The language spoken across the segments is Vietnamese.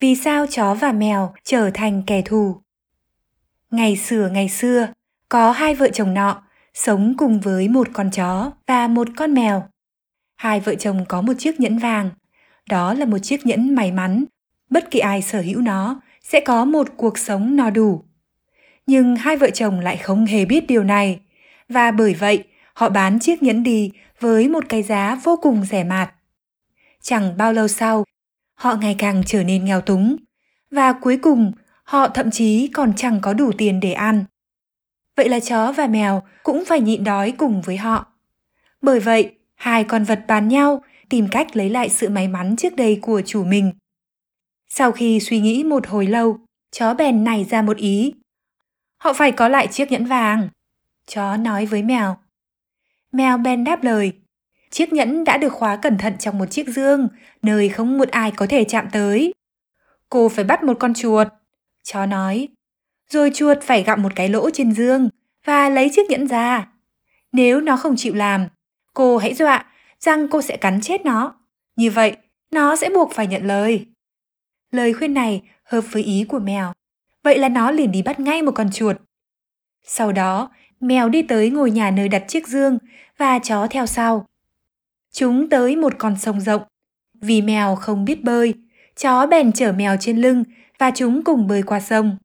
Vì sao chó và mèo trở thành kẻ thù? Ngày xưa ngày xưa, có hai vợ chồng nọ sống cùng với một con chó và một con mèo. Hai vợ chồng có một chiếc nhẫn vàng. Đó là một chiếc nhẫn may mắn. Bất kỳ ai sở hữu nó sẽ có một cuộc sống no đủ. Nhưng hai vợ chồng lại không hề biết điều này. Và bởi vậy, họ bán chiếc nhẫn đi với một cái giá vô cùng rẻ mạt. Chẳng bao lâu sau, họ ngày càng trở nên nghèo túng. Và cuối cùng, họ thậm chí còn chẳng có đủ tiền để ăn. Vậy là chó và mèo cũng phải nhịn đói cùng với họ. Bởi vậy, hai con vật bán nhau tìm cách lấy lại sự may mắn trước đây của chủ mình. Sau khi suy nghĩ một hồi lâu, chó bèn nảy ra một ý. Họ phải có lại chiếc nhẫn vàng. Chó nói với mèo. Mèo bèn đáp lời. Chiếc nhẫn đã được khóa cẩn thận trong một chiếc dương, nơi không một ai có thể chạm tới. Cô phải bắt một con chuột. Chó nói. Rồi chuột phải gặm một cái lỗ trên dương và lấy chiếc nhẫn ra. Nếu nó không chịu làm, cô hãy dọa rằng cô sẽ cắn chết nó. Như vậy, nó sẽ buộc phải nhận lời. Lời khuyên này hợp với ý của mèo. Vậy là nó liền đi bắt ngay một con chuột. Sau đó, mèo đi tới ngôi nhà nơi đặt chiếc dương và chó theo sau. Chúng tới một con sông rộng. Vì mèo không biết bơi, chó bèn chở mèo trên lưng và chúng cùng bơi qua sông.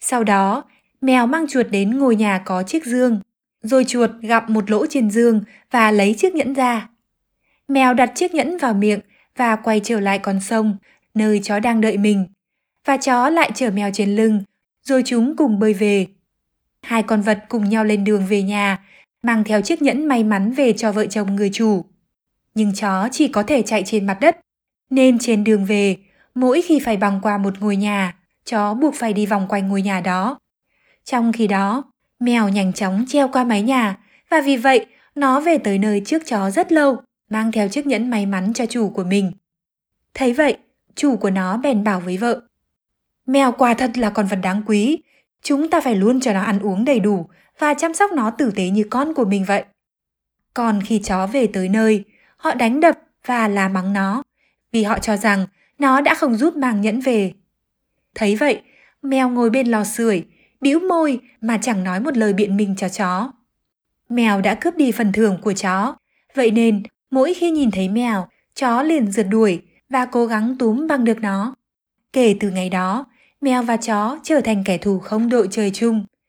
Sau đó, mèo mang chuột đến ngôi nhà có chiếc dương. Rồi chuột gặp một lỗ trên dương và lấy chiếc nhẫn ra. Mèo đặt chiếc nhẫn vào miệng và quay trở lại con sông, nơi chó đang đợi mình. Và chó lại chở mèo trên lưng, rồi chúng cùng bơi về. Hai con vật cùng nhau lên đường về nhà, mang theo chiếc nhẫn may mắn về cho vợ chồng người chủ. Nhưng chó chỉ có thể chạy trên mặt đất, nên trên đường về, mỗi khi phải băng qua một ngôi nhà, chó buộc phải đi vòng quanh ngôi nhà đó. Trong khi đó, mèo nhanh chóng treo qua mái nhà và vì vậy nó về tới nơi trước chó rất lâu, mang theo chiếc nhẫn may mắn cho chủ của mình. Thấy vậy, chủ của nó bèn bảo với vợ. Mèo quả thật là con vật đáng quý, chúng ta phải luôn cho nó ăn uống đầy đủ và chăm sóc nó tử tế như con của mình vậy. Còn khi chó về tới nơi, họ đánh đập và la mắng nó, vì họ cho rằng nó đã không giúp mang nhẫn về. Thấy vậy, mèo ngồi bên lò sưởi, bĩu môi mà chẳng nói một lời biện minh cho chó. Mèo đã cướp đi phần thưởng của chó, vậy nên mỗi khi nhìn thấy mèo, chó liền rượt đuổi và cố gắng túm bằng được nó. Kể từ ngày đó, mèo và chó trở thành kẻ thù không đội trời chung.